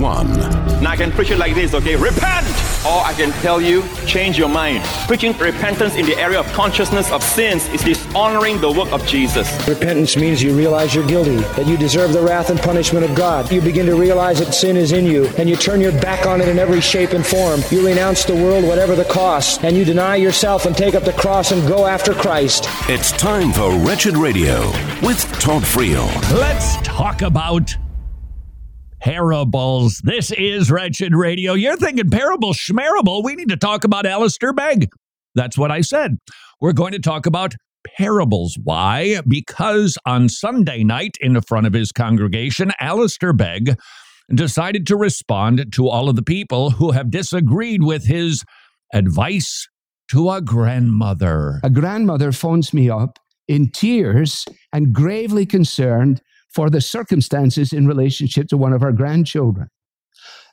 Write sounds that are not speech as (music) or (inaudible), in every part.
one. Now I can preach it like this, okay? Repent! Or I can tell you, change your mind. Preaching repentance in the area of consciousness of sins is dishonoring the work of Jesus. Repentance means you realize you're guilty, that you deserve the wrath and punishment of God. You begin to realize that sin is in you, and you turn your back on it in every shape and form. You renounce the world, whatever the cost, and you deny yourself and take up the cross and go after Christ. It's time for Wretched Radio with Todd Friel. Let's talk about parables. This is Wretched Radio. You're thinking parable schmarable. We need to talk about Alistair Begg. That's what I said. We're going to talk about parables. Why? Because on Sunday night, in the front of his congregation, Alistair Begg decided to respond to all of the people who have disagreed with his advice to a grandmother. A grandmother phones me up in tears and gravely concerned for the circumstances in relationship to one of her grandchildren.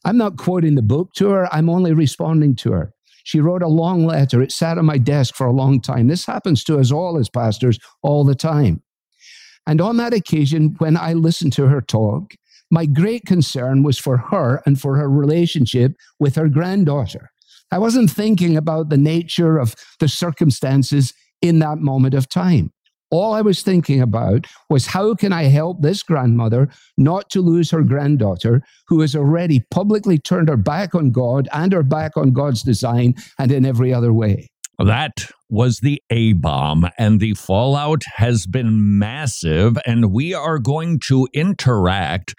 I'm not quoting the book to her, I'm only responding to her. She wrote a long letter. It sat on my desk for a long time. This happens to us all as pastors all the time. And on that occasion, when I listened to her talk, my great concern was for her and for her relationship with her granddaughter. I wasn't thinking about the nature of the circumstances in that moment of time. All I was thinking about was how can I help this grandmother not to lose her granddaughter who has already publicly turned her back on God and her back on God's design and in every other way. That was the A bomb, and the fallout has been massive. And we are going to interact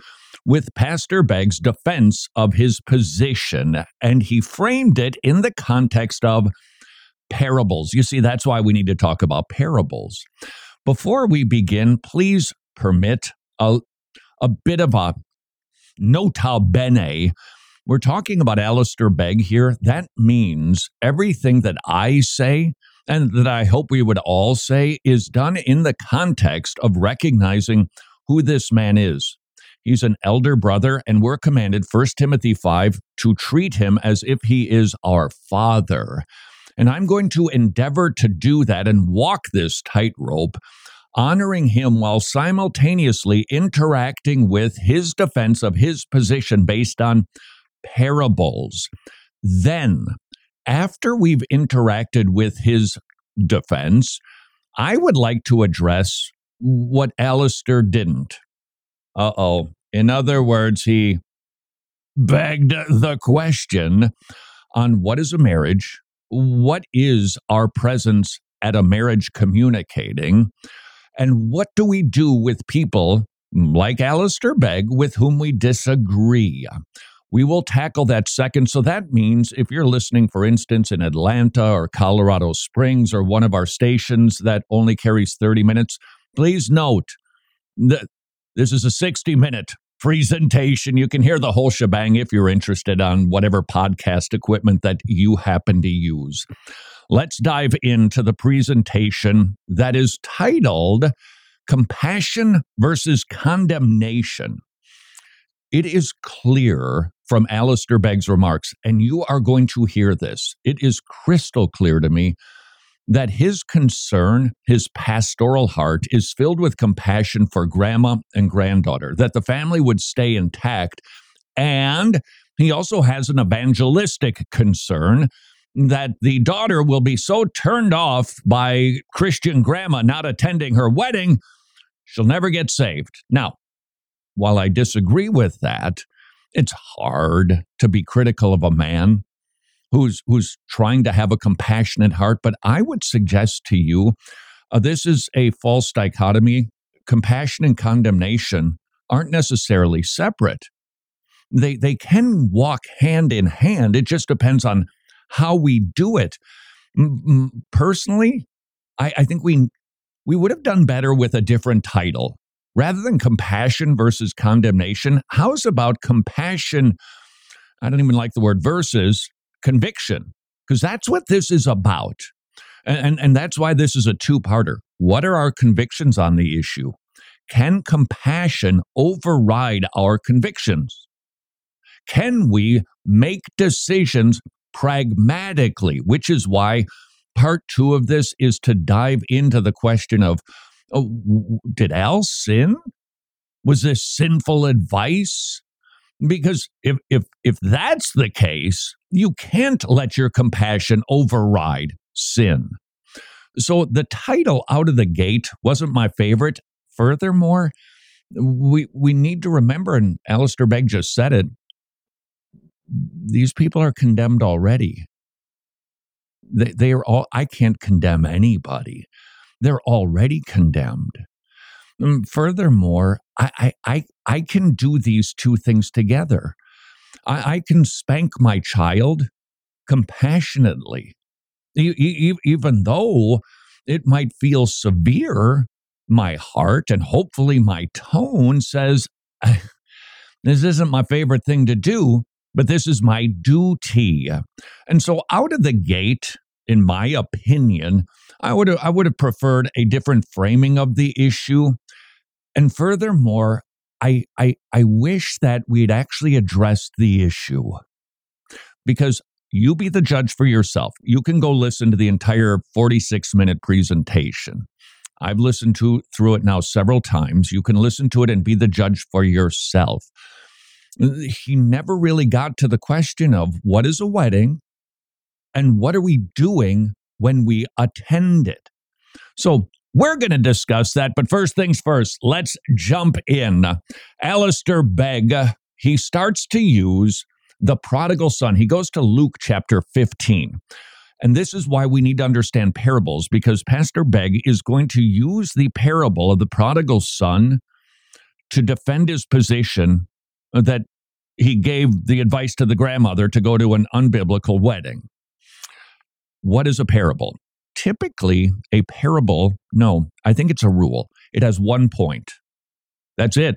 with Pastor Begg's defense of his position. And he framed it in the context of parables. You see, that's why we need to talk about parables. Before we begin, please permit a, a bit of a nota bene. We're talking about Alistair Begg here. That means everything that I say and that I hope we would all say is done in the context of recognizing who this man is. He's an elder brother, and we're commanded, 1 Timothy 5, to treat him as if he is our father. And I'm going to endeavor to do that and walk this tightrope, honoring him while simultaneously interacting with his defense of his position based on parables. Then, after we've interacted with his defense, I would like to address what Alistair didn't. Uh oh. In other words, he begged the question on what is a marriage, what is our presence at a marriage communicating, and what do we do with people like Alistair Begg with whom we disagree? We will tackle that second. So that means if you're listening, for instance, in Atlanta or Colorado Springs or one of our stations that only carries 30 minutes, please note that this is a 60 minute presentation. You can hear the whole shebang if you're interested on whatever podcast equipment that you happen to use. Let's dive into the presentation that is titled Compassion versus Condemnation. It is clear from Alistair Begg's remarks, and you are going to hear this. It is crystal clear to me that his concern, his pastoral heart, is filled with compassion for grandma and granddaughter, that the family would stay intact. And he also has an evangelistic concern that the daughter will be so turned off by Christian grandma not attending her wedding, she'll never get saved. Now, while I disagree with that, it's hard to be critical of a man who's who's trying to have a compassionate heart. But I would suggest to you, uh, this is a false dichotomy. Compassion and condemnation aren't necessarily separate. They they can walk hand in hand. It just depends on how we do it. Personally, I, I think we we would have done better with a different title rather than compassion versus condemnation. How's about compassion? I don't even like the word versus conviction, because that's what this is about. And, and, and that's why this is a two parter. What are our convictions on the issue? Can compassion override our convictions? Can we make decisions pragmatically? Which is why part two of this is to dive into the question of oh, did Al sin? Was this sinful advice? Because if if if that's the case, you can't let your compassion override sin. So the title out of the gate wasn't my favorite. Furthermore, we we need to remember, and Alistair Begg just said it, these people are condemned already. They, they are all, I can't condemn anybody. They're already condemned. And furthermore, I, I, I, I can do these two things together. I, I can spank my child compassionately, e- e- even though it might feel severe. My heart and hopefully my tone says, (laughs) This isn't my favorite thing to do, but this is my duty. And so out of the gate, in my opinion, I would have, I would have preferred a different framing of the issue. And furthermore, I, I, I wish that we'd actually addressed the issue because you be the judge for yourself. You can go listen to the entire 46 minute presentation. I've listened to through it now several times. You can listen to it and be the judge for yourself. He never really got to the question of what is a wedding and what are we doing when we attend it. So we're going to discuss that, but first things first, let's jump in. Alistair Begg, he starts to use the prodigal son. He goes to Luke chapter 15. And this is why we need to understand parables because Pastor Begg is going to use the parable of the prodigal son to defend his position that he gave the advice to the grandmother to go to an unbiblical wedding. What is a parable? Typically, a parable, no, I think it's a rule. It has one point. That's it.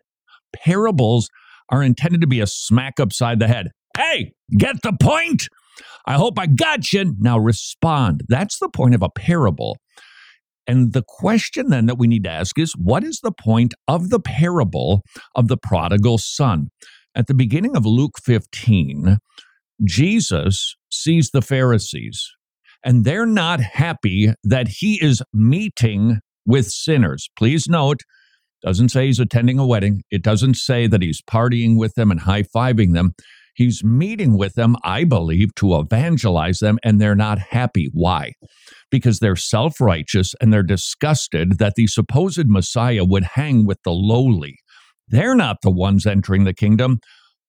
Parables are intended to be a smack upside the head. Hey, get the point? I hope I got you. Now respond. That's the point of a parable. And the question then that we need to ask is what is the point of the parable of the prodigal son? At the beginning of Luke 15, Jesus sees the Pharisees, and they're not happy that he is meeting with sinners. Please note, doesn't say he's attending a wedding. It doesn't say that he's partying with them and high fiving them. He's meeting with them, I believe, to evangelize them, and they're not happy. Why? Because they're self righteous and they're disgusted that the supposed Messiah would hang with the lowly. They're not the ones entering the kingdom.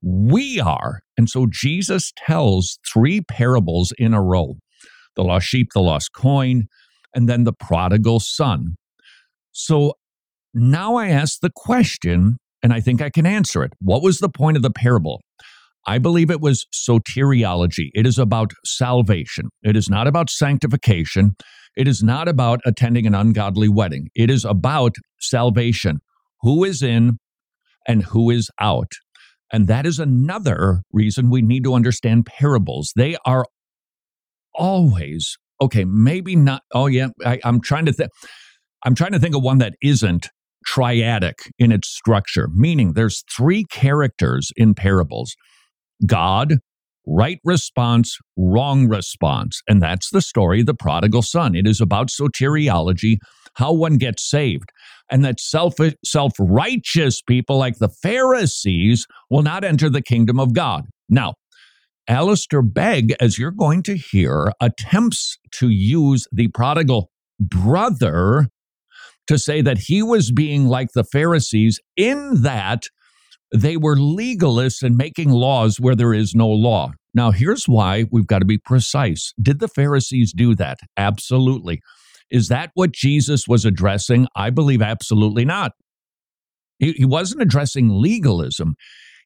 We are. And so Jesus tells three parables in a row the lost sheep, the lost coin, and then the prodigal son. So now I ask the question, and I think I can answer it. What was the point of the parable? I believe it was soteriology. It is about salvation. It is not about sanctification. It is not about attending an ungodly wedding. It is about salvation. Who is in and who is out. And that is another reason we need to understand parables. They are always, okay, maybe not. Oh, yeah, I, am trying to think. I'm trying to think of one that isn't triadic in its structure, meaning there's three characters in parables God, right response, wrong response. And that's the story the prodigal son. It is about soteriology, how one gets saved. And that self self righteous people like the Pharisees will not enter the kingdom of God. Now, Alistair Begg, as you're going to hear, attempts to use the prodigal brother to say that he was being like the Pharisees in that they were legalists and making laws where there is no law. Now, here's why we've got to be precise. Did the Pharisees do that? Absolutely. Is that what Jesus was addressing? I believe absolutely not. He, he wasn't addressing legalism.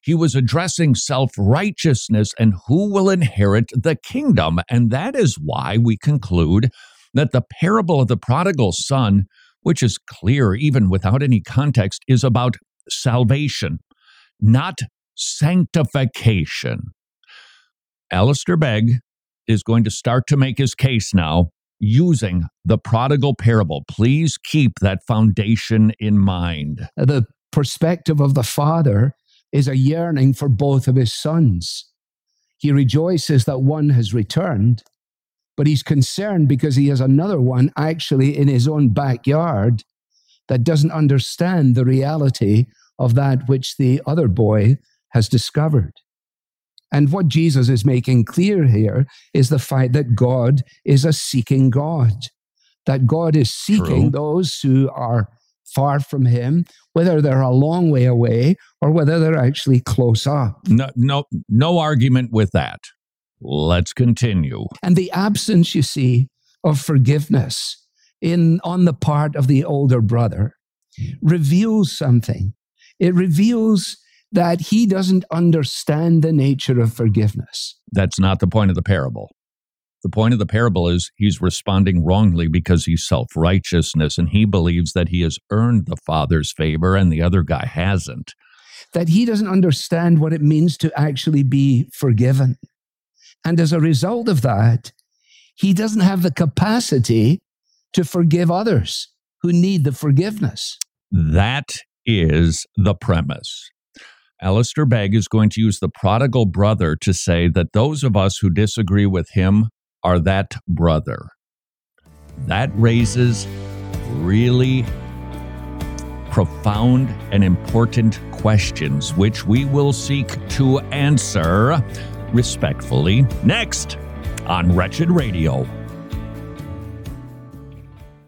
He was addressing self righteousness and who will inherit the kingdom. And that is why we conclude that the parable of the prodigal son, which is clear even without any context, is about salvation, not sanctification. Alistair Begg is going to start to make his case now using the prodigal parable. Please keep that foundation in mind. The perspective of the father is a yearning for both of his sons. He rejoices that one has returned, but he's concerned because he has another one actually in his own backyard that doesn't understand the reality of that which the other boy has discovered. And what Jesus is making clear here is the fact that God is a seeking God, that God is seeking True. those who are far from Him, whether they're a long way away or whether they're actually close up. No, no, no argument with that. Let's continue. And the absence, you see, of forgiveness in on the part of the older brother reveals something. It reveals that he doesn't understand the nature of forgiveness. That's not the point of the parable. The point of the parable is he's responding wrongly because he's self righteousness and he believes that he has earned the Father's favor and the other guy hasn't. That he doesn't understand what it means to actually be forgiven. And as a result of that, he doesn't have the capacity to forgive others who need the forgiveness. That is the premise. Alistair Begg is going to use the prodigal brother to say that those of us who disagree with him are that brother. That raises really profound and important questions, which we will seek to answer respectfully next on Wretched Radio.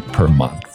per month?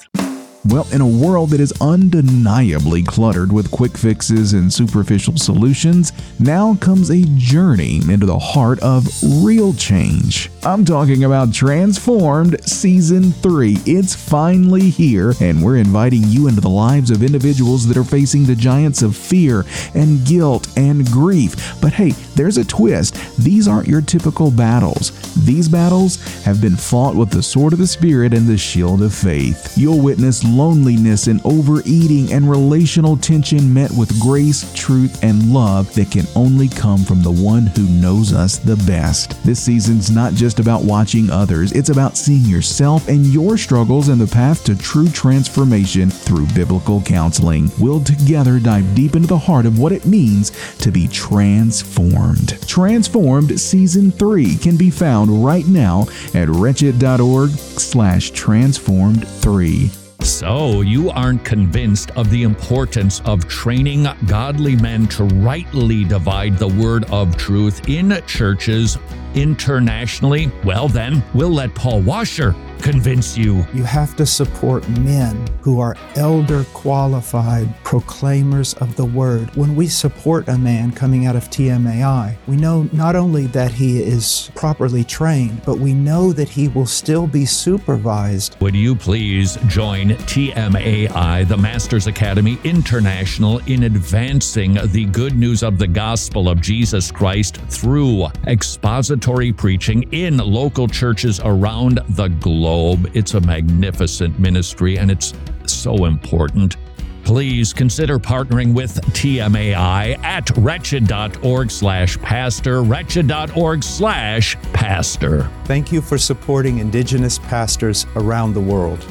Well, in a world that is undeniably cluttered with quick fixes and superficial solutions, now comes a journey into the heart of real change. I'm talking about Transformed Season 3. It's finally here, and we're inviting you into the lives of individuals that are facing the giants of fear and guilt and grief. But hey, there's a twist. These aren't your typical battles. These battles have been fought with the sword of the Spirit and the shield of faith. You'll witness loneliness and overeating and relational tension met with grace, truth, and love that can only come from the one who knows us the best. This season's not just about watching others, it's about seeing yourself and your struggles and the path to true transformation through biblical counseling. We'll together dive deep into the heart of what it means to be transformed. Transformed Season 3 can be found right now at wretched.org slash transformed 3. So, you aren't convinced of the importance of training godly men to rightly divide the word of truth in churches internationally? Well, then, we'll let Paul Washer convince you. You have to support men who are elder qualified proclaimers of the word. When we support a man coming out of TMAI, we know not only that he is properly trained, but we know that he will still be supervised. Would you please join TMAI, the Masters Academy International, in advancing the good news of the gospel of Jesus Christ through expository preaching in local churches around the globe? It's a magnificent ministry and it's so important. Please consider partnering with TMAI at wretched.org slash pastor, wretched.org slash pastor. Thank you for supporting Indigenous pastors around the world.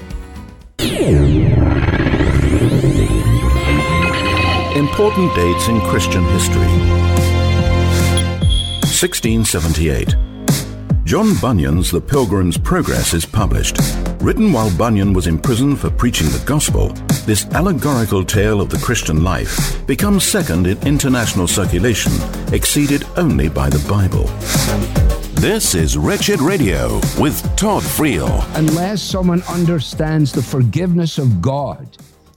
Important dates in Christian history 1678. John Bunyan's The Pilgrim's Progress is published. Written while Bunyan was in prison for preaching the gospel, this allegorical tale of the Christian life becomes second in international circulation, exceeded only by the Bible. This is Wretched Radio with Todd Friel. Unless someone understands the forgiveness of God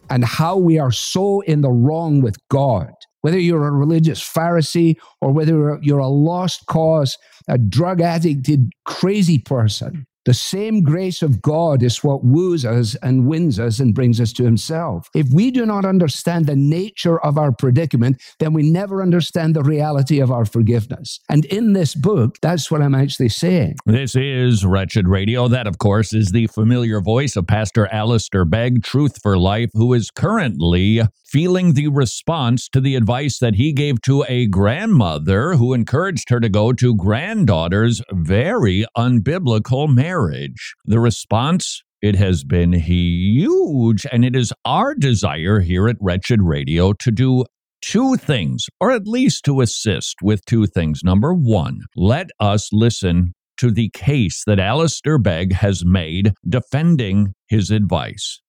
and how we are so in the wrong with God, whether you're a religious Pharisee or whether you're a lost cause, a drug addicted, crazy person. The same grace of God is what woos us and wins us and brings us to Himself. If we do not understand the nature of our predicament, then we never understand the reality of our forgiveness. And in this book, that's what I'm actually saying. This is Wretched Radio. That, of course, is the familiar voice of Pastor Alistair Begg, Truth for Life, who is currently feeling the response to the advice that he gave to a grandmother who encouraged her to go to granddaughter's very unbiblical marriage marriage. The response it has been huge, and it is our desire here at Wretched Radio to do two things, or at least to assist with two things. Number one, let us listen to the case that Alistair Begg has made defending his advice.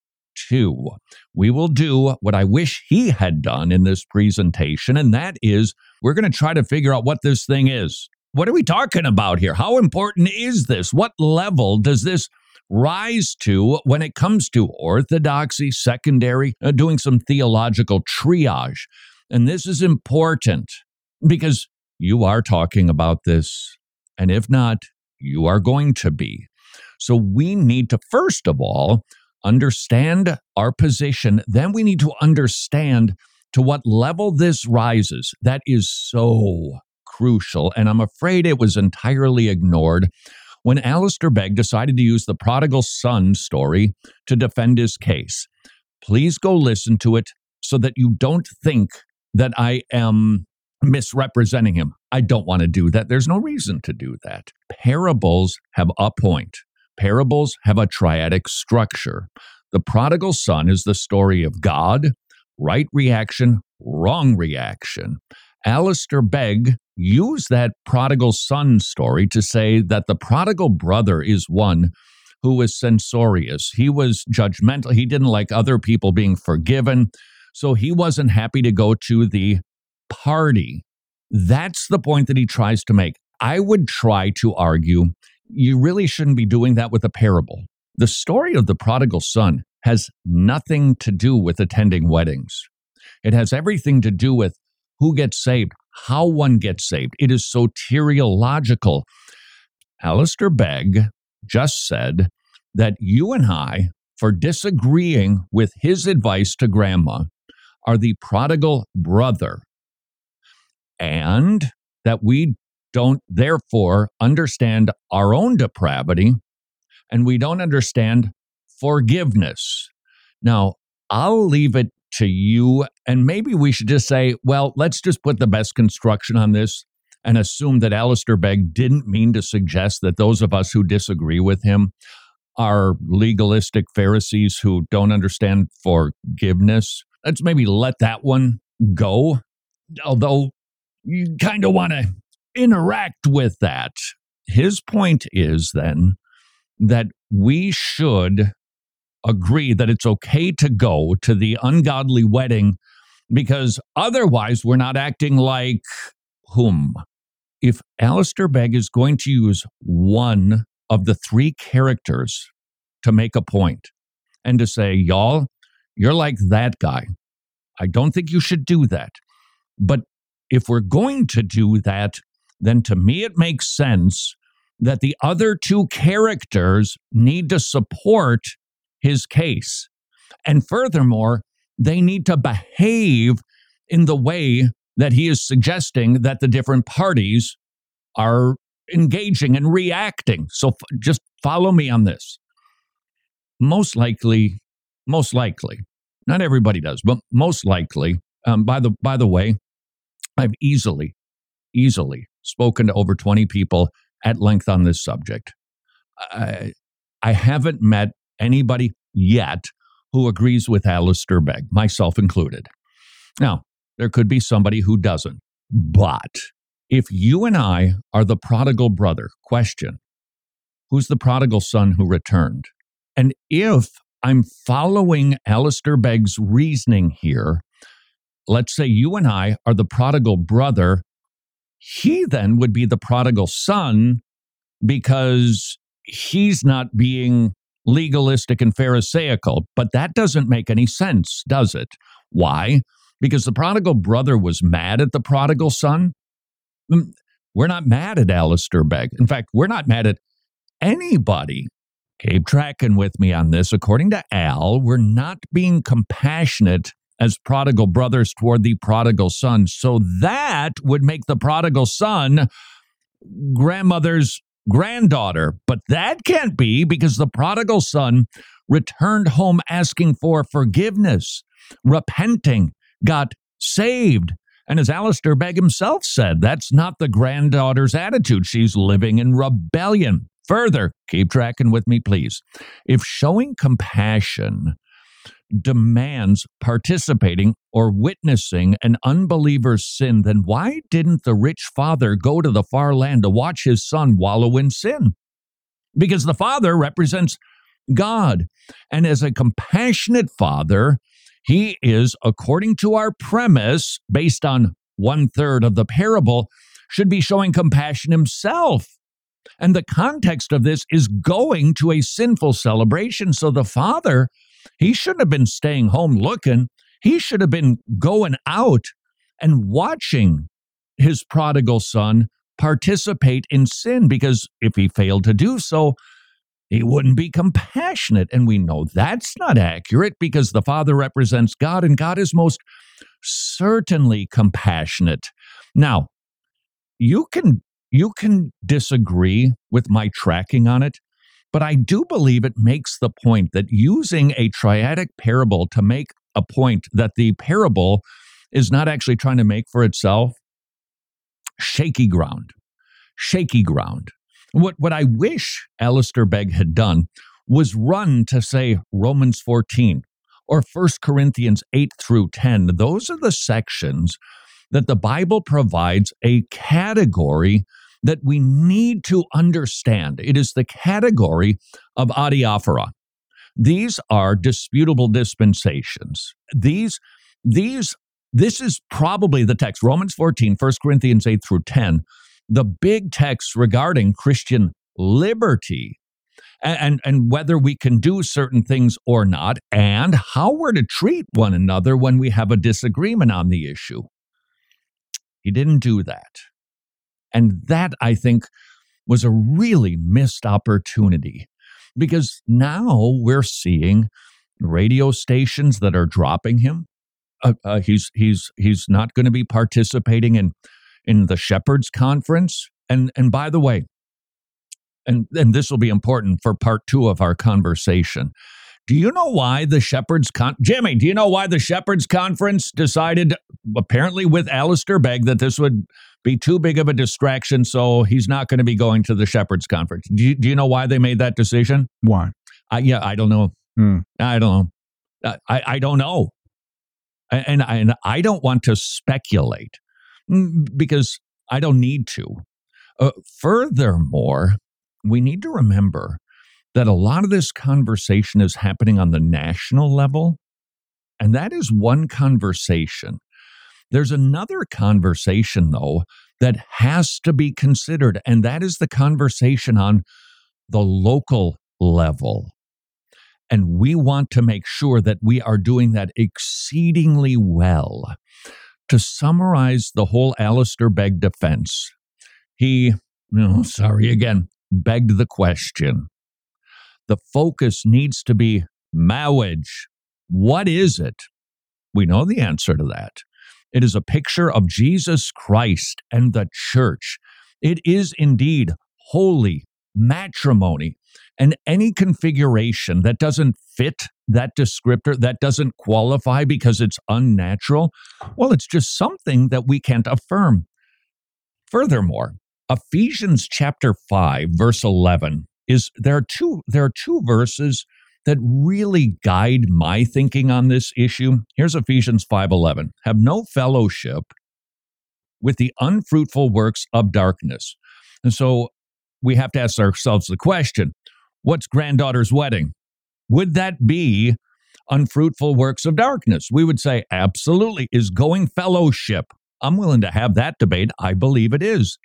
Two, we will do what I wish he had done in this presentation, and that is we're going to try to figure out what this thing is. What are we talking about here? How important is this? What level does this rise to when it comes to orthodoxy, secondary, uh, doing some theological triage? And this is important because you are talking about this. And if not, you are going to be. So we need to, first of all, understand our position. Then we need to understand to what level this rises. That is so crucial, and I'm afraid it was entirely ignored when Alistair Begg decided to use the prodigal son story to defend his case. Please go listen to it so that you don't think that I am misrepresenting him. I don't want to do that. There's no reason to do that. Parables have a point. Parables have a triadic structure. The prodigal son is the story of God, right reaction, wrong reaction. Alistair Begg used that prodigal son story to say that the prodigal brother is one who was censorious. He was judgmental. He didn't like other people being forgiven. So he wasn't happy to go to the party. That's the point that he tries to make. I would try to argue you really shouldn't be doing that with a parable. The story of the prodigal son has nothing to do with attending weddings. It has everything to do with who gets saved, how one gets saved. It is soteriological. Alistair Begg just said that you and I, for disagreeing with his advice to grandma, are the prodigal brother, and that we don't therefore understand our own depravity and we don't understand forgiveness. Now, I'll leave it to you. And maybe we should just say, well, let's just put the best construction on this and assume that Alistair Begg didn't mean to suggest that those of us who disagree with him are legalistic Pharisees who don't understand forgiveness. Let's maybe let that one go. Although you kind of want to interact with that. His point is then that we should agree that it's okay to go to the ungodly wedding because otherwise we're not acting like whom? If Alistair Begg is going to use one of the three characters to make a point and to say, y'all, you're like that guy. I don't think you should do that. But if we're going to do that, then to me it makes sense that the other two characters need to support his case. And furthermore, they need to behave in the way that he is suggesting that the different parties are engaging and reacting. So f- just follow me on this. Most likely, most likely, not everybody does, but most likely, um, by the by the way, I've easily, easily spoken to over 20 people at length on this subject. I, I haven't met anybody yet who agrees with Alistair Begg, myself included. Now, there could be somebody who doesn't. But if you and I are the prodigal brother, question who's the prodigal son who returned? And if I'm following Alistair Begg's reasoning here, let's say you and I are the prodigal brother, he then would be the prodigal son because he's not being legalistic and Pharisaical, but that doesn't make any sense, does it? Why? because the prodigal brother was mad at the prodigal son. Mm, we're not mad at Alistair Begg. In fact, we're not mad at anybody. Keep tracking with me on this. According to Al, we're not being compassionate as prodigal brothers toward the prodigal son. So that would make the prodigal son grandmother's granddaughter. But that can't be because the prodigal son returned home asking for forgiveness, repenting, got saved. And as Alistair Begg himself said, that's not the granddaughter's attitude. She's living in rebellion. Further, keep tracking with me, please. If showing compassion demands participating or witnessing an unbeliever's sin, then why didn't the rich father go to the far land to watch his son wallow in sin? Because the father represents God. And as a compassionate father, he is, according to our premise, based on one third of the parable, should be showing compassion himself. And the context of this is going to a sinful celebration. So the father he shouldn't have been staying home looking. He should have been going out and watching his prodigal son participate in sin because if he failed to do so, he wouldn't be compassionate. And we know that's not accurate because the Father represents God and God is most certainly compassionate. Now, you can you can disagree with my tracking on it, but I do believe it makes the point that using a triadic parable to make a point that the parable is not actually trying to make for itself shaky ground. Shaky ground. What, what I wish Alistair Begg had done was run to, say, Romans 14 or 1 Corinthians 8 through 10. Those are the sections that the Bible provides a category that we need to understand. It is the category of adiaphora. These are disputable dispensations. These, these, this is probably the text, Romans 14, 1 Corinthians 8 through 10, the big text regarding Christian liberty and, and whether we can do certain things or not, and how we're to treat one another when we have a disagreement on the issue. He didn't do that. And that, I think, was a really missed opportunity because now we're seeing radio stations that are dropping him. Uh, uh, he's he's he's not going to be participating in in the shepherds conference. And and by the way, and and this will be important for part two of our conversation. Do you know why the Shepherds Con- Jimmy, do you know why the Shepherds Conference decided apparently with Alistair Begg that this would be too big of a distraction so he's not going to be going to the Shepherds Conference. Do you, do you know why they made that decision? Why? I, yeah, I don't know. Hmm. I don't know. I, I don't know. And, and I don't want to speculate mm, because I don't need to. Uh, furthermore, we need to remember that a lot of this conversation is happening on the national level. And that is one conversation. There's another conversation, though, that has to be considered, and that is the conversation on the local level. And we want to make sure that we are doing that exceedingly well. To summarize the whole Alistair Begg defense, he, oh, (laughs) sorry again, begged the question the focus needs to be marriage. What is it? We know the answer to that. It is a picture of Jesus Christ and the church. It is indeed holy matrimony. And any configuration that doesn't fit that descriptor, that doesn't qualify because it's unnatural, well, it's just something that we can't affirm. Furthermore, Ephesians chapter 5, verse 11 is there are two there are two verses that really guide my thinking on this issue. Here's Ephesians 5:11. Have no fellowship with the unfruitful works of darkness. And so we have to ask ourselves the question, what's granddaughter's wedding? Would that be unfruitful works of darkness? We would say absolutely. Is going fellowship? I'm willing to have that debate. I believe it is.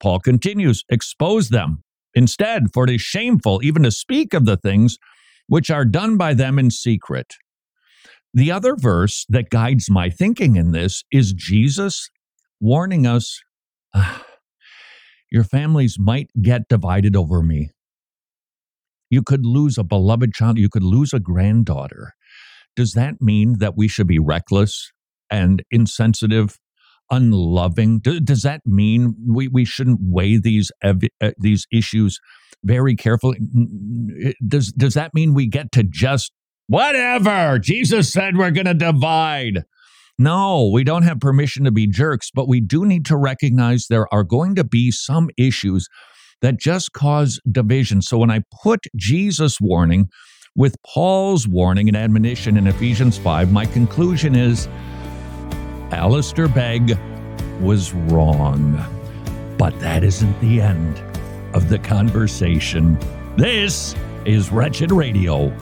Paul continues, expose them Instead, for it is shameful even to speak of the things which are done by them in secret. The other verse that guides my thinking in this is Jesus warning us ah, your families might get divided over me. You could lose a beloved child, you could lose a granddaughter. Does that mean that we should be reckless and insensitive, unloving? does that mean we, we shouldn't weigh these uh, these issues very carefully? Does does that mean we get to just whatever? Jesus said we're going to divide. No, we don't have permission to be jerks, but we do need to recognize there are going to be some issues that just cause division. So when I put Jesus' warning with Paul's warning and admonition in Ephesians 5, my conclusion is Alistair Begg was wrong. But that isn't the end of the conversation. This is Wretched Radio.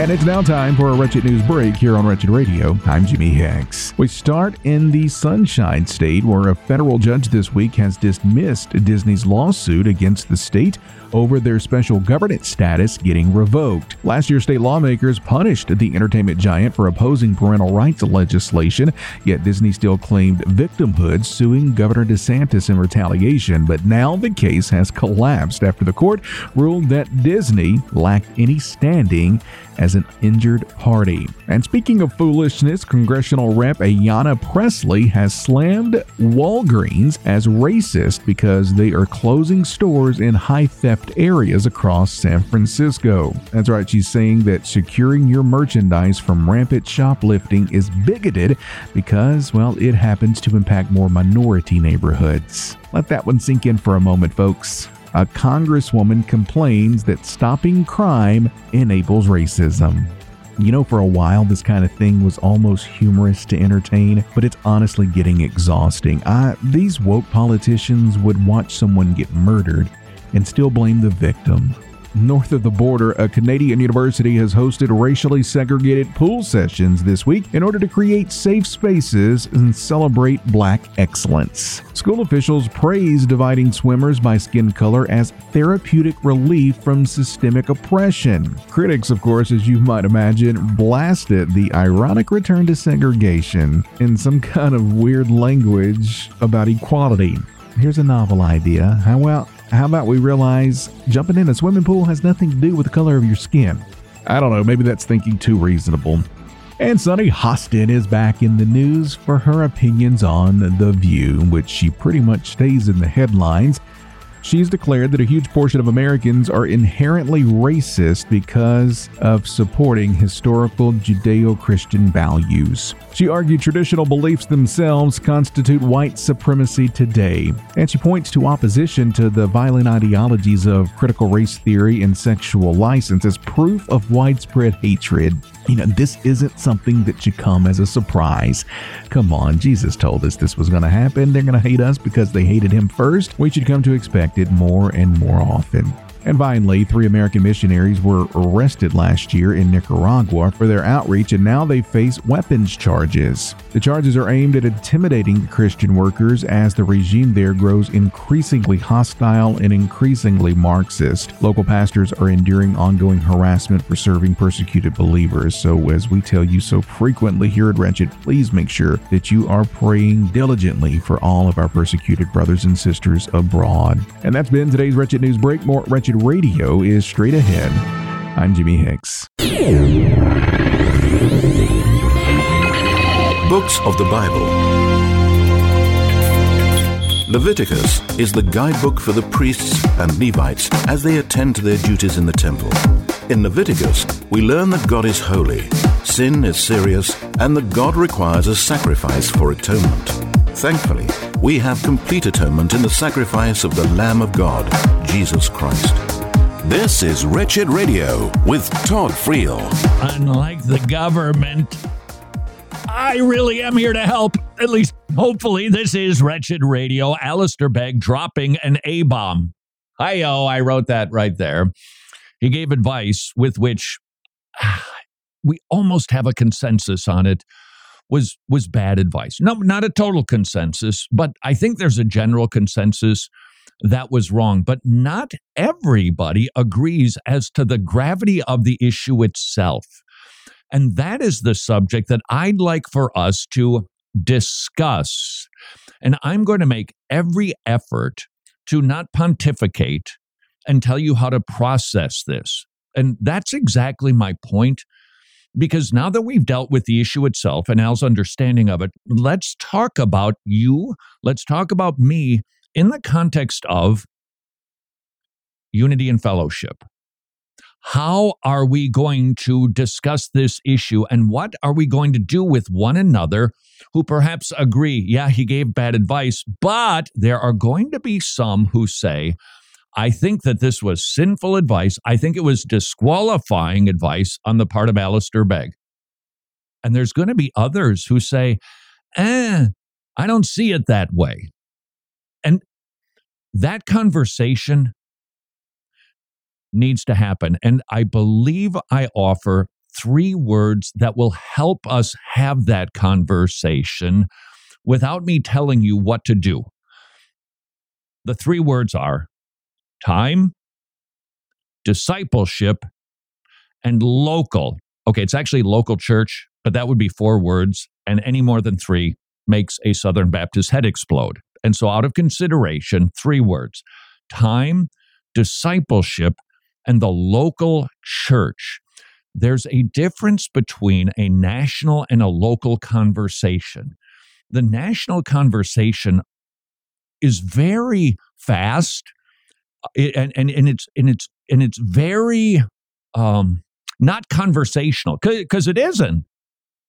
And it's now time for a Wretched News break here on Wretched Radio. I'm Jimmy Hicks. We start in the Sunshine State, where a federal judge this week has dismissed Disney's lawsuit against the state over their special governance status getting revoked. Last year, state lawmakers punished the entertainment giant for opposing parental rights legislation, yet Disney still claimed victimhood, suing Governor DeSantis in retaliation. But now the case has collapsed after the court ruled that Disney lacked any standing as an injured party. And speaking of foolishness, congressional rep Ayanna Pressley has slammed Walgreens as racist because they are closing stores in high theft areas across San Francisco. That's right, she's saying that securing your merchandise from rampant shoplifting is bigoted because, well, it happens to impact more minority neighborhoods. Let that one sink in for a moment, folks a congresswoman complains that stopping crime enables racism. You know, for a while, this kind of thing was almost humorous to entertain, but it's honestly getting exhausting. I, these woke politicians would watch someone get murdered and still blame the victim. North of the border, a Canadian university has hosted racially segregated pool sessions this week in order to create safe spaces and celebrate black excellence. School officials praise dividing swimmers by skin color as therapeutic relief from systemic oppression. Critics, of course, as you might imagine, blasted the ironic return to segregation in some kind of weird language about equality. Here's a novel idea. How about how about we realize jumping in a swimming pool has nothing to do with the color of your skin? I don't know, maybe that's thinking too reasonable. And Sunny Hostin is back in the news for her opinions on The View, which she pretty much stays in the headlines She's declared that a huge portion of Americans are inherently racist because of supporting historical Judeo Christian values. She argued traditional beliefs themselves constitute white supremacy today, and she points to opposition to the violent ideologies of critical race theory and sexual license as proof of widespread hatred. You know, this isn't something that should come as a surprise. Come on, Jesus told us this was going to happen. They're going to hate us because they hated him first. We should come to expect it more and more often. And finally, three American missionaries were arrested last year in Nicaragua for their outreach, and now they face weapons charges. The charges are aimed at intimidating the Christian workers as the regime there grows increasingly hostile and increasingly Marxist. Local pastors are enduring ongoing harassment for serving persecuted believers. So, as we tell you so frequently here at Wretched, please make sure that you are praying diligently for all of our persecuted brothers and sisters abroad. And that's been today's Wretched News Break. More Wretched Radio is straight ahead. I'm Jimmy Hicks. Books of the Bible. Leviticus is the guidebook for the priests and Levites as they attend to their duties in the temple. In Leviticus, we learn that God is holy, sin is serious, and that God requires a sacrifice for atonement. Thankfully, we have complete atonement in the sacrifice of the Lamb of God, Jesus Christ. This is Wretched Radio with Todd Friel. Unlike the government, I really am here to help. At least, hopefully, this is Wretched Radio. Alistair Begg dropping an A bomb. Hi, yo, I wrote that right there. He gave advice with which ah, we almost have a consensus on it was was bad advice. No, not a total consensus, but I think there's a general consensus that was wrong. But not everybody agrees as to the gravity of the issue itself. And that is the subject that I'd like for us to discuss. And I'm going to make every effort to not pontificate and tell you how to process this. And that's exactly my point. Because now that we've dealt with the issue itself and Al's understanding of it, let's talk about you. Let's talk about me in the context of unity and fellowship. How are we going to discuss this issue and what are we going to do with one another who perhaps agree, yeah, he gave bad advice, but there are going to be some who say, I think that this was sinful advice. I think it was disqualifying advice on the part of Alistair Begg. And there's going to be others who say, eh, I don't see it that way. That conversation needs to happen. And I believe I offer three words that will help us have that conversation without me telling you what to do. The three words are time, discipleship, and local. Okay, it's actually local church, but that would be four words, and any more than three makes a Southern Baptist head explode. And so, out of consideration, three words time, discipleship, and the local church. There's a difference between a national and a local conversation. The national conversation is very fast and, and, and it's and it's and it's very um, not conversational because it isn't.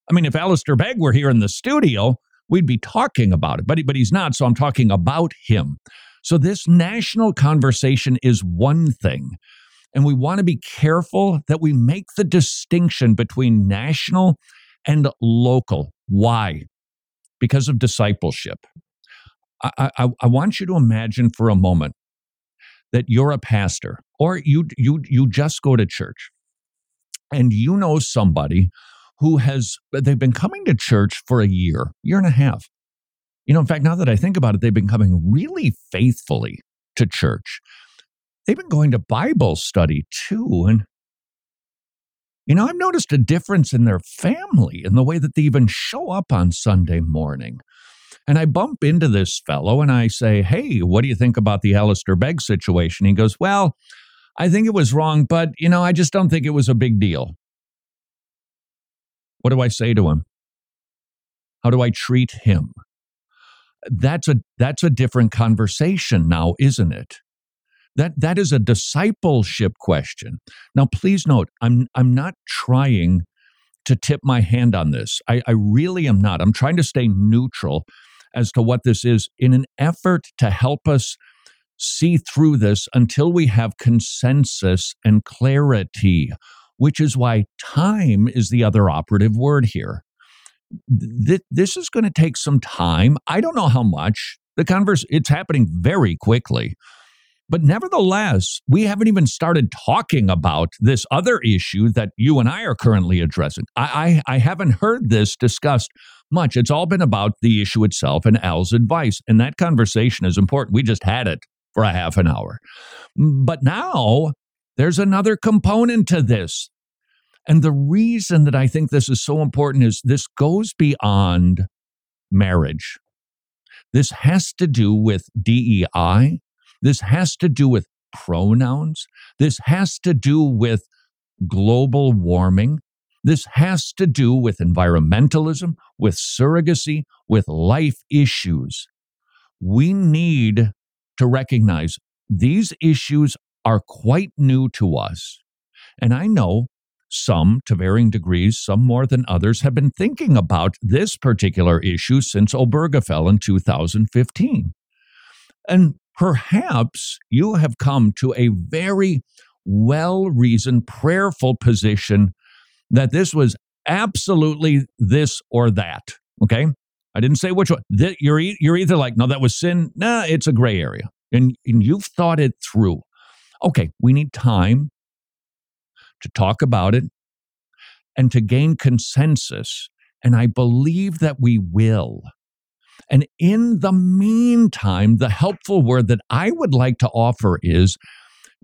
I mean, if Alistair Begg were here in the studio, we'd be talking about it, but, but he's not. So I'm talking about him. So this national conversation is one thing. And we want to be careful that we make the distinction between national and local. Why? Because of discipleship. I, I, I want you to imagine for a moment that you're a pastor or you, you, you just go to church and you know somebody who has, they've been coming to church for a year, year and a half. You know, in fact, now that I think about it, they've been coming really faithfully to church they've been going to Bible study too. And, you know, I've noticed a difference in their family in the way that they even show up on Sunday morning. And I bump into this fellow and I say, Hey, what do you think about the Alistair Begg situation? He goes, Well, I think it was wrong, but, you know, I just don't think it was a big deal. What do I say to him? How do I treat him? That's a that's a different conversation now, isn't it? That that is a discipleship question. Now, please note, I'm I'm not trying to tip my hand on this. I, I really am not. I'm trying to stay neutral as to what this is in an effort to help us see through this until we have consensus and clarity, which is why time is the other operative word here. Th- this is going to take some time. I don't know how much. The converse it's happening very quickly. But nevertheless, we haven't even started talking about this other issue that you and I are currently addressing. I, I, I, haven't heard this discussed much. It's all been about the issue itself and Al's advice. And that conversation is important. We just had it for a half an hour. But now there's another component to this. And the reason that I think this is so important is this goes beyond marriage. This has to do with DEI this has to do with pronouns. This has to do with global warming. This has to do with environmentalism, with surrogacy, with life issues. We need to recognize these issues are quite new to us. And I know some, to varying degrees, some more than others, have been thinking about this particular issue since Obergefell in 2015. And perhaps you have come to a very well reasoned, prayerful position that this was absolutely this or that. Okay. I didn't say which one. You're, you're either like, no, that was sin. Nah, it's a gray area. And, and you've thought it through. Okay. We need time to talk about it and to gain consensus. And I believe that we will. And in the meantime, the helpful word that I would like to offer is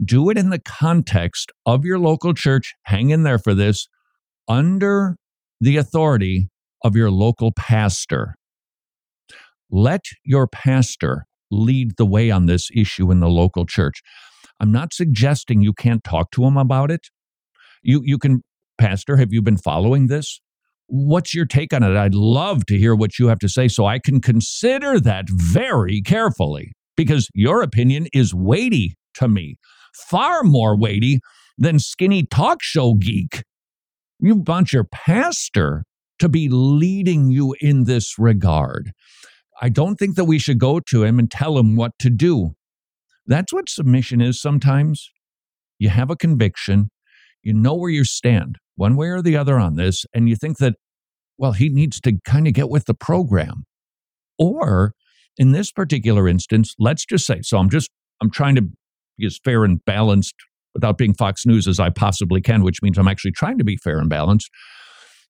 do it in the context of your local church. Hang in there for this under the authority of your local pastor. Let your pastor lead the way on this issue in the local church. I'm not suggesting you can't talk to him about it. You you can pastor, have you been following this? What's your take on it? I'd love to hear what you have to say so I can consider that very carefully because your opinion is weighty to me, far more weighty than skinny talk show geek. You want your pastor to be leading you in this regard. I don't think that we should go to him and tell him what to do. That's what submission is sometimes. You have a conviction, you know where you stand, one way or the other on this, and you think that, well, he needs to kind of get with the program. Or in this particular instance, let's just say, so I'm just, I'm trying to be as fair and balanced without being Fox News as I possibly can, which means I'm actually trying to be fair and balanced.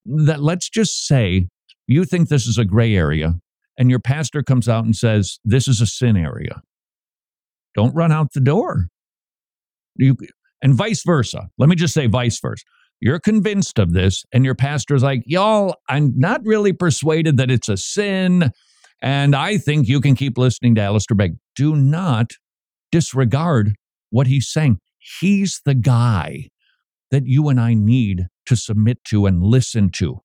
That let's just say you think this is a gray area and your pastor comes out and says, this is a sin area. Don't run out the door. You, and vice versa. Let me just say vice versa. You're convinced of this, and your pastor's like, y'all, I'm not really persuaded that it's a sin. And I think you can keep listening to Alistair Begg. Do not disregard what he's saying. He's the guy that you and I need to submit to and listen to.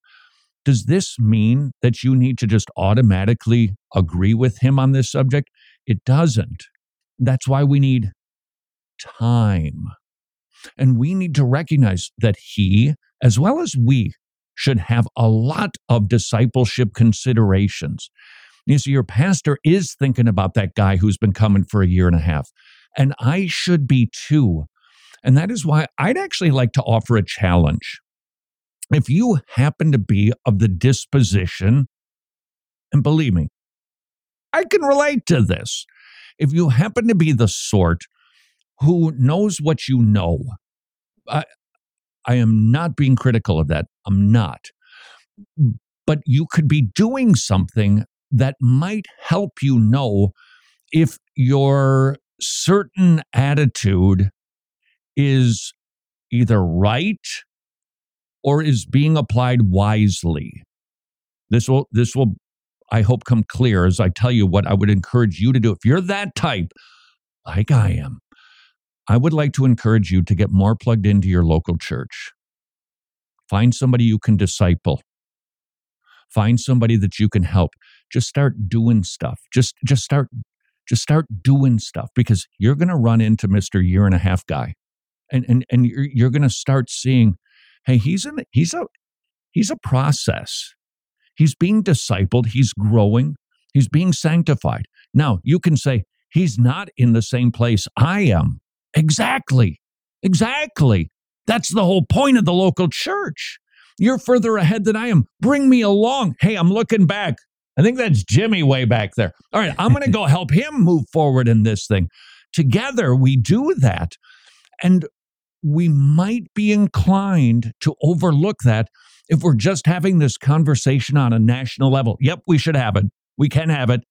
Does this mean that you need to just automatically agree with him on this subject? It doesn't. That's why we need time. And we need to recognize that he, as well as we, should have a lot of discipleship considerations. You see, your pastor is thinking about that guy who's been coming for a year and a half. And I should be too. And that is why I'd actually like to offer a challenge. If you happen to be of the disposition, and believe me, I can relate to this. If you happen to be the sort who knows what you know. I, I am not being critical of that. I'm not. But you could be doing something that might help you know if your certain attitude is either right or is being applied wisely. This will this will I hope come clear as I tell you what I would encourage you to do. If you're that type, like I am, I would like to encourage you to get more plugged into your local church. Find somebody you can disciple. Find somebody that you can help. Just start doing stuff. Just just start just start doing stuff because you're going to run into Mr. Year and a Half guy. And and and you're, you're going to start seeing hey, he's in he's a he's a process. He's being discipled, he's growing, he's being sanctified. Now, you can say he's not in the same place I am. Exactly. Exactly. That's the whole point of the local church. You're further ahead than I am. Bring me along. Hey, I'm looking back. I think that's Jimmy way back there. All right, I'm going (laughs) to go help him move forward in this thing. Together, we do that. And we might be inclined to overlook that if we're just having this conversation on a national level. Yep, we should have it. We can have it.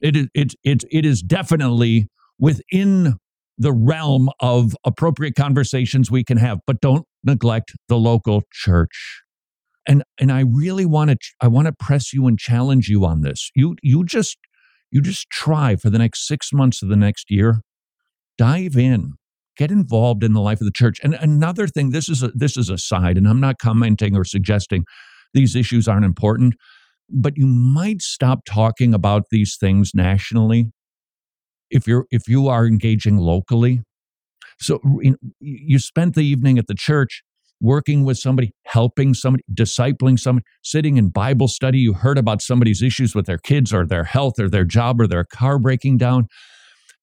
It is it, it, it is definitely within the realm of appropriate conversations we can have, but don't neglect the local church. And and I really want to I want to press you and challenge you on this. You you just you just try for the next 6 months of the next year. Dive in. Get involved in the life of the church. And another thing, this is a this is a side and I'm not commenting or suggesting these issues aren't important, but you might stop talking about these things nationally if you're if you are engaging locally. So you spent the evening at the church working with somebody helping somebody discipling somebody sitting in bible study. You heard about somebody's issues with their kids or their health or their job or their car breaking down.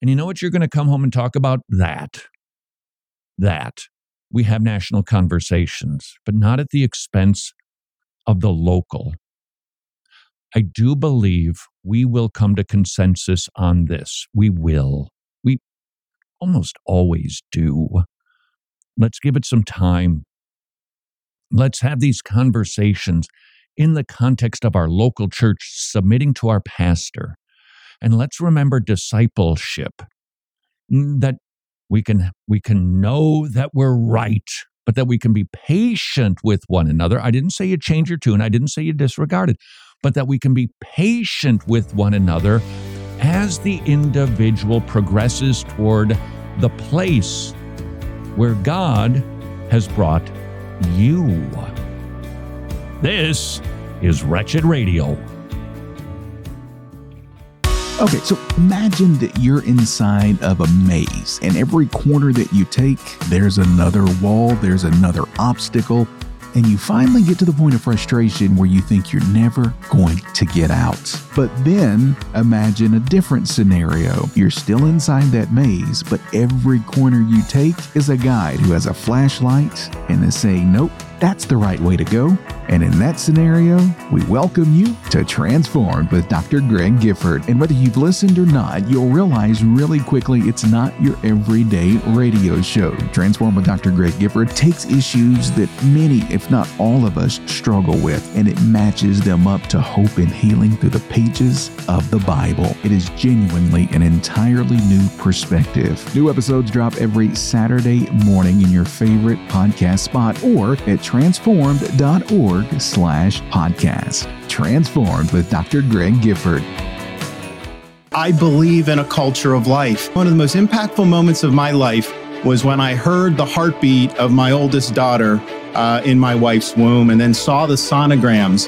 And you know what you're going to come home and talk about? That that we have national conversations but not at the expense of the local I do believe we will come to consensus on this. We will. We almost always do. Let's give it some time. Let's have these conversations in the context of our local church, submitting to our pastor. And let's remember discipleship mm, that we can we can know that we're right but that we can be patient with one another. I didn't say you change your tune. I didn't say you disregard it but that we can be patient with one another as the individual progresses toward the place where god has brought you. This is wretched radio Okay, so imagine that you're inside of a maze, and every corner that you take, there's another wall, there's another obstacle, and you finally get to the point of frustration where you think you're never going to get out. But then imagine a different scenario. You're still inside that maze, but every corner you take is a guide who has a flashlight and is saying, Nope, that's the right way to go. And in that scenario, we welcome you to Transformed with Dr. Greg Gifford. And whether you've listened or not, you'll realize really quickly it's not your everyday radio show. Transformed with Dr. Greg Gifford takes issues that many, if not all of us, struggle with, and it matches them up to hope and healing through the pages of the Bible. It is genuinely an entirely new perspective. New episodes drop every Saturday morning in your favorite podcast spot or at transformed.org slash podcast. Transformed with Dr. Greg Gifford. I believe in a culture of life. One of the most impactful moments of my life was when I heard the heartbeat of my oldest daughter uh, in my wife's womb and then saw the sonograms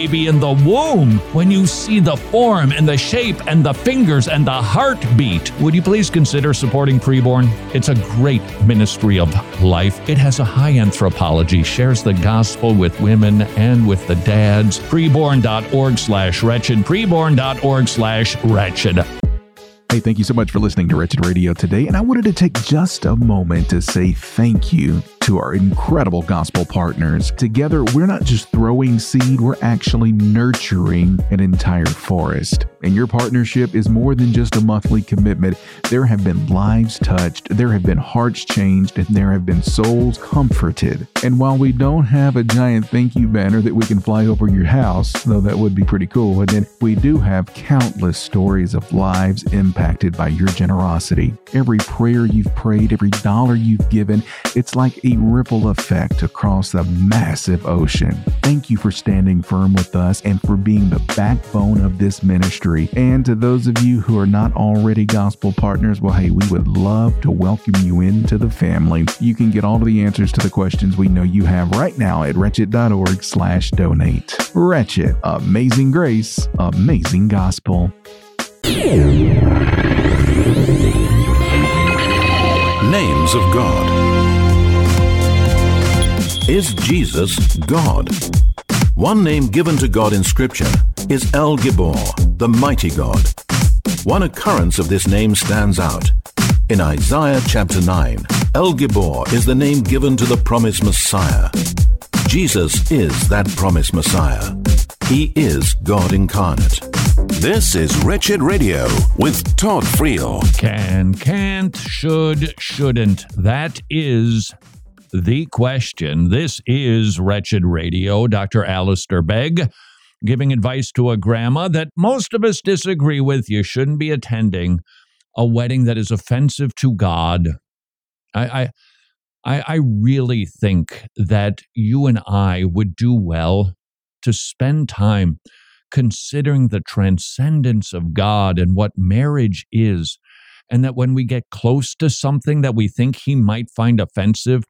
baby in the womb when you see the form and the shape and the fingers and the heartbeat. Would you please consider supporting Preborn? It's a great ministry of life. It has a high anthropology, shares the gospel with women and with the dads. Preborn.org slash wretched. Preborn.org slash wretched. Hey, thank you so much for listening to Wretched Radio today. And I wanted to take just a moment to say thank you to our incredible gospel partners. Together, we're not just throwing seed, we're actually nurturing an entire forest. And your partnership is more than just a monthly commitment. There have been lives touched, there have been hearts changed, and there have been souls comforted. And while we don't have a giant thank you banner that we can fly over your house, though that would be pretty cool, and then we do have countless stories of lives impacted by your generosity. Every prayer you've prayed, every dollar you've given, it's like a ripple effect across the massive ocean. Thank you for standing firm with us and for being the backbone of this ministry. And to those of you who are not already gospel partners, well, hey, we would love to welcome you into the family. You can get all of the answers to the questions we know you have right now at wretched.org slash donate. Wretched, amazing grace, amazing gospel. Names of God. Is Jesus God? One name given to God in Scripture is El Gibor, the mighty God. One occurrence of this name stands out. In Isaiah chapter 9, El Gibor is the name given to the promised Messiah. Jesus is that promised Messiah. He is God incarnate. This is Wretched Radio with Todd Friel. Can, can't, should, shouldn't. That is the question. This is Wretched Radio. Dr. Alistair Begg giving advice to a grandma that most of us disagree with. You shouldn't be attending a wedding that is offensive to God. I, I, I really think that you and I would do well to spend time considering the transcendence of God and what marriage is. And that when we get close to something that we think he might find offensive,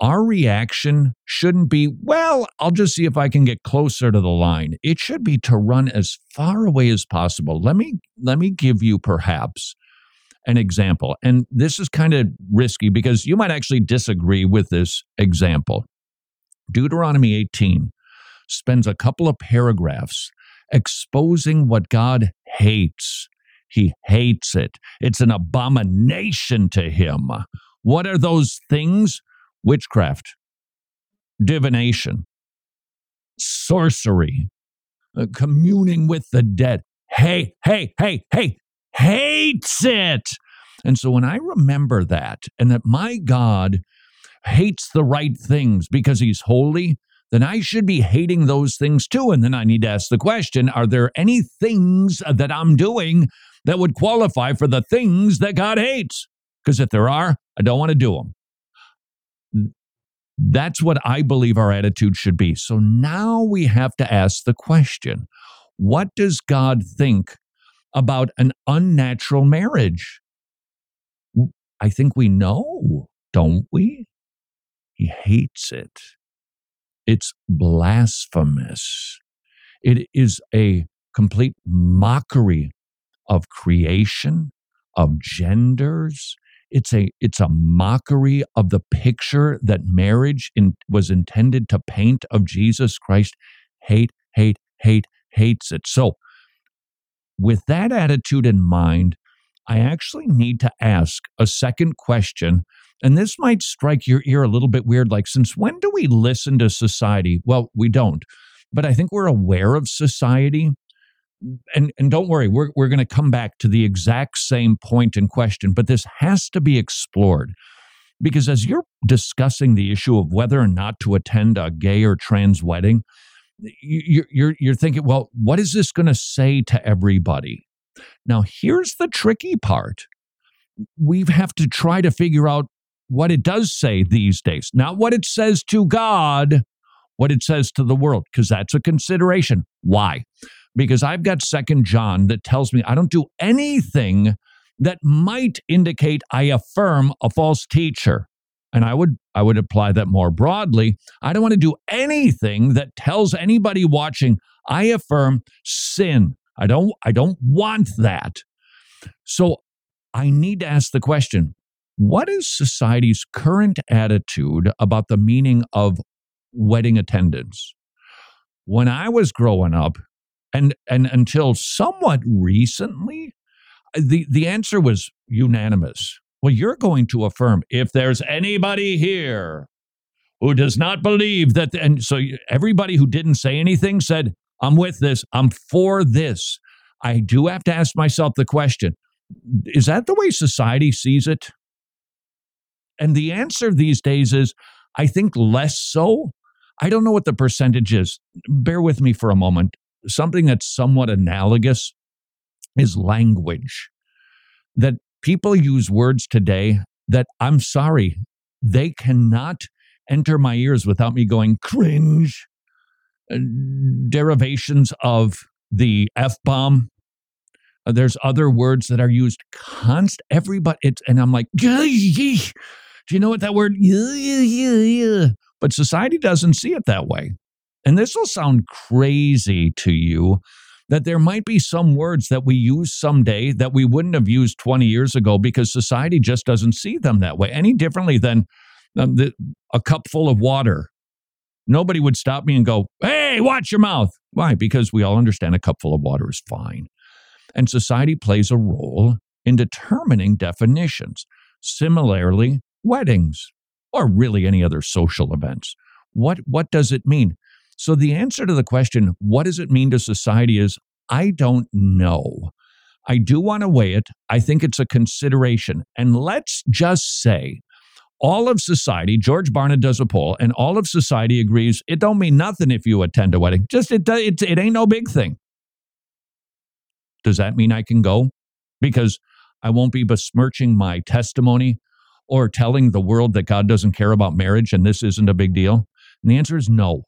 our reaction shouldn't be, well, I'll just see if I can get closer to the line. It should be to run as far away as possible. Let me let me give you perhaps an example. And this is kind of risky because you might actually disagree with this example. Deuteronomy 18 spends a couple of paragraphs exposing what God hates. He hates it. It's an abomination to him. What are those things? Witchcraft, divination, sorcery, uh, communing with the dead. Hey, hey, hey, hey, hates it. And so when I remember that and that my God hates the right things because he's holy, then I should be hating those things too. And then I need to ask the question Are there any things that I'm doing that would qualify for the things that God hates? Because if there are, I don't want to do them. That's what I believe our attitude should be. So now we have to ask the question what does God think about an unnatural marriage? I think we know, don't we? He hates it. It's blasphemous. It is a complete mockery of creation, of genders. It's a it's a mockery of the picture that marriage in, was intended to paint of Jesus Christ. Hate, hate, hate, hates it. So, with that attitude in mind, I actually need to ask a second question and this might strike your ear a little bit weird. Like, since when do we listen to society? Well, we don't, but I think we're aware of society. And, and don't worry, we're, we're going to come back to the exact same point in question, but this has to be explored. Because as you're discussing the issue of whether or not to attend a gay or trans wedding, you're, you're, you're thinking, well, what is this going to say to everybody? Now, here's the tricky part. We have to try to figure out what it does say these days, not what it says to God, what it says to the world, because that's a consideration. Why? Because I've got Second John that tells me I don't do anything that might indicate I affirm a false teacher. And I would I would apply that more broadly. I don't want to do anything that tells anybody watching I affirm sin. I don't I don't want that. So I need to ask the question, what is society's current attitude about the meaning of wedding attendance? When I was growing up, and, and until somewhat recently, uh, the, the answer was unanimous. Well, you're going to affirm if there's anybody here who does not believe that, and so everybody who didn't say anything said, I'm with this, I'm for this. I do have to ask myself the question is that the way society sees it? And the answer these days is, I think less so. I don't know what the percentage is. Bear with me for a moment. Something that's somewhat analogous is language. That people use words today that I'm sorry, they cannot enter my ears without me going cringe. Uh, derivations of the F bomb. Uh, there's other words that are used constant. Everybody, it's, and I'm like, do you know what that word? Yeah, yeah, yeah. But society doesn't see it that way. And this will sound crazy to you that there might be some words that we use someday that we wouldn't have used 20 years ago because society just doesn't see them that way any differently than um, the, a cup full of water. Nobody would stop me and go, hey, watch your mouth. Why? Because we all understand a cup full of water is fine. And society plays a role in determining definitions. Similarly, weddings or really any other social events. What, what does it mean? So the answer to the question, what does it mean to society, is I don't know. I do want to weigh it. I think it's a consideration. And let's just say all of society, George Barna does a poll, and all of society agrees it don't mean nothing if you attend a wedding. Just it, it, it ain't no big thing. Does that mean I can go? Because I won't be besmirching my testimony or telling the world that God doesn't care about marriage and this isn't a big deal? And the answer is no.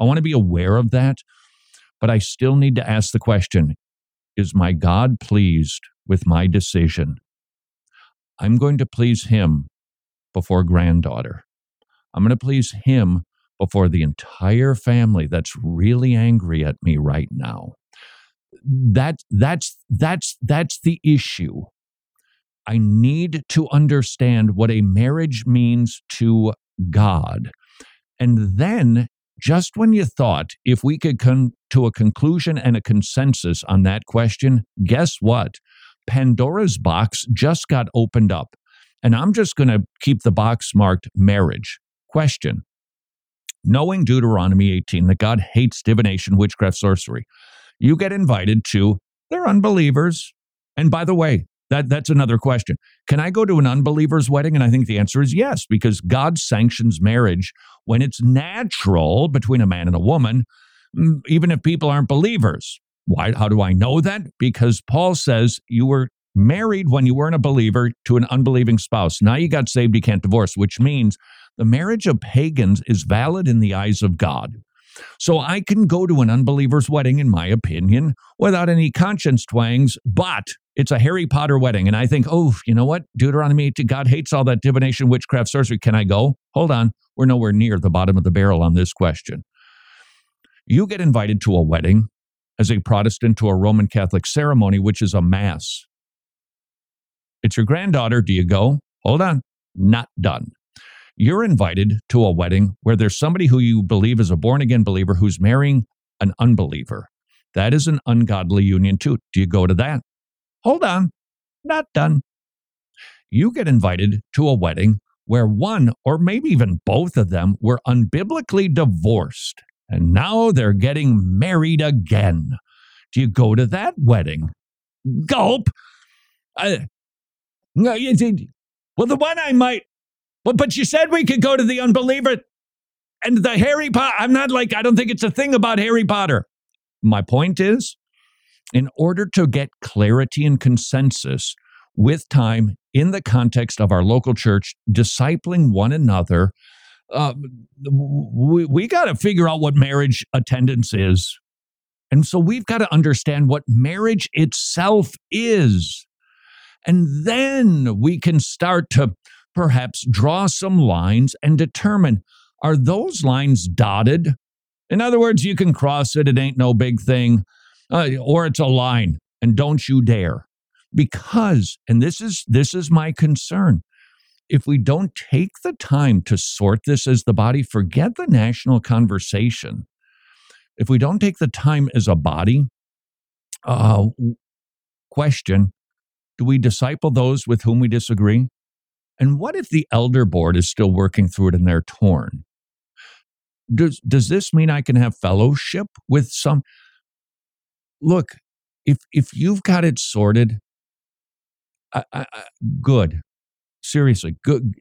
I want to be aware of that, but I still need to ask the question Is my God pleased with my decision? I'm going to please Him before granddaughter. I'm going to please Him before the entire family that's really angry at me right now. That, that's, that's, that's the issue. I need to understand what a marriage means to God. And then just when you thought if we could come to a conclusion and a consensus on that question, guess what? Pandora's box just got opened up. And I'm just going to keep the box marked marriage. Question Knowing Deuteronomy 18 that God hates divination, witchcraft, sorcery, you get invited to, they're unbelievers. And by the way, that, that's another question. Can I go to an unbeliever's wedding? And I think the answer is yes, because God sanctions marriage when it's natural between a man and a woman, even if people aren't believers. Why? How do I know that? Because Paul says you were married when you weren't a believer to an unbelieving spouse. Now you got saved, you can't divorce, which means the marriage of pagans is valid in the eyes of God. So I can go to an unbeliever's wedding, in my opinion, without any conscience twangs, but it's a Harry Potter wedding. And I think, oh, you know what? Deuteronomy, God hates all that divination, witchcraft, sorcery. Can I go? Hold on. We're nowhere near the bottom of the barrel on this question. You get invited to a wedding as a Protestant to a Roman Catholic ceremony, which is a mass. It's your granddaughter. Do you go? Hold on. Not done. You're invited to a wedding where there's somebody who you believe is a born again believer who's marrying an unbeliever. That is an ungodly union, too. Do you go to that? Hold on. Not done. You get invited to a wedding where one or maybe even both of them were unbiblically divorced and now they're getting married again. Do you go to that wedding? Gulp. Uh, well, the one I might. But you said we could go to the unbeliever and the Harry Potter. I'm not like, I don't think it's a thing about Harry Potter. My point is, in order to get clarity and consensus with time in the context of our local church, discipling one another, uh, we, we got to figure out what marriage attendance is. And so we've got to understand what marriage itself is. And then we can start to perhaps draw some lines and determine are those lines dotted? In other words, you can cross it, it ain't no big thing, uh, or it's a line, and don't you dare. Because, and this is this is my concern, if we don't take the time to sort this as the body, forget the national conversation. If we don't take the time as a body, uh, question do we disciple those with whom we disagree? And what if the elder board is still working through it and they're torn? Does, does this mean I can have fellowship with some? Look, if, if you've got it sorted, I, I, good. Seriously, good.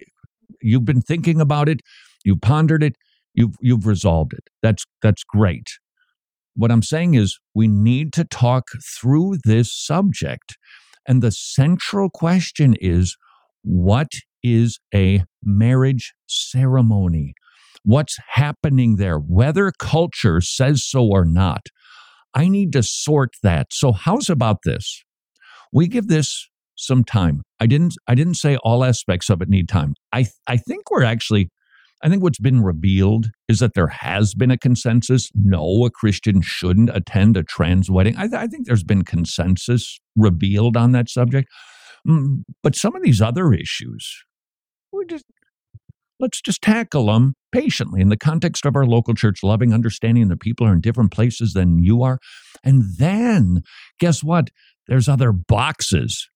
You've been thinking about it, you pondered it, you've, you've resolved it. That's, that's great. What I'm saying is, we need to talk through this subject. And the central question is what is a marriage ceremony? What's happening there? Whether culture says so or not, I need to sort that. So, how's about this? We give this some time. I didn't I didn't say all aspects of it need time. I I think we're actually I think what's been revealed is that there has been a consensus. No, a Christian shouldn't attend a trans wedding. I, th- I think there's been consensus revealed on that subject. Mm, but some of these other issues, we just let's just tackle them patiently in the context of our local church, loving, understanding that people are in different places than you are. And then, guess what? There's other boxes.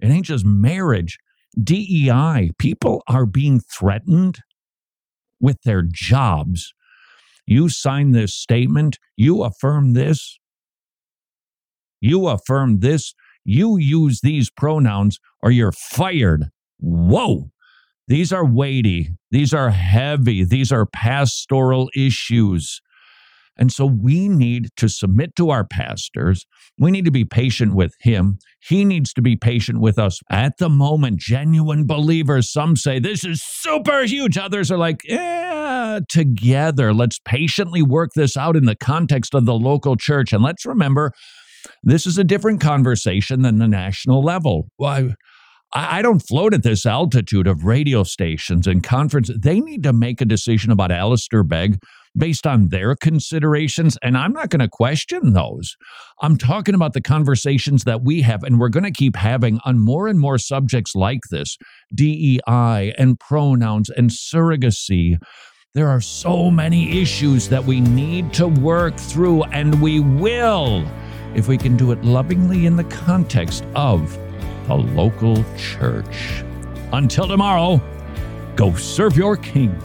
It ain't just marriage. DEI, people are being threatened with their jobs. You sign this statement, you affirm this, you affirm this, you use these pronouns, or you're fired. Whoa. These are weighty. These are heavy. These are pastoral issues. And so we need to submit to our pastors. We need to be patient with him. He needs to be patient with us. At the moment, genuine believers, some say this is super huge. Others are like, yeah, together. Let's patiently work this out in the context of the local church. And let's remember, this is a different conversation than the national level. Why? I don't float at this altitude of radio stations and conferences. They need to make a decision about Alistair Begg based on their considerations. And I'm not going to question those. I'm talking about the conversations that we have, and we're going to keep having on more and more subjects like this DEI and pronouns and surrogacy There are so many issues that we need to work through, and we will if we can do it lovingly in the context of the local church. Until tomorrow, go serve your king.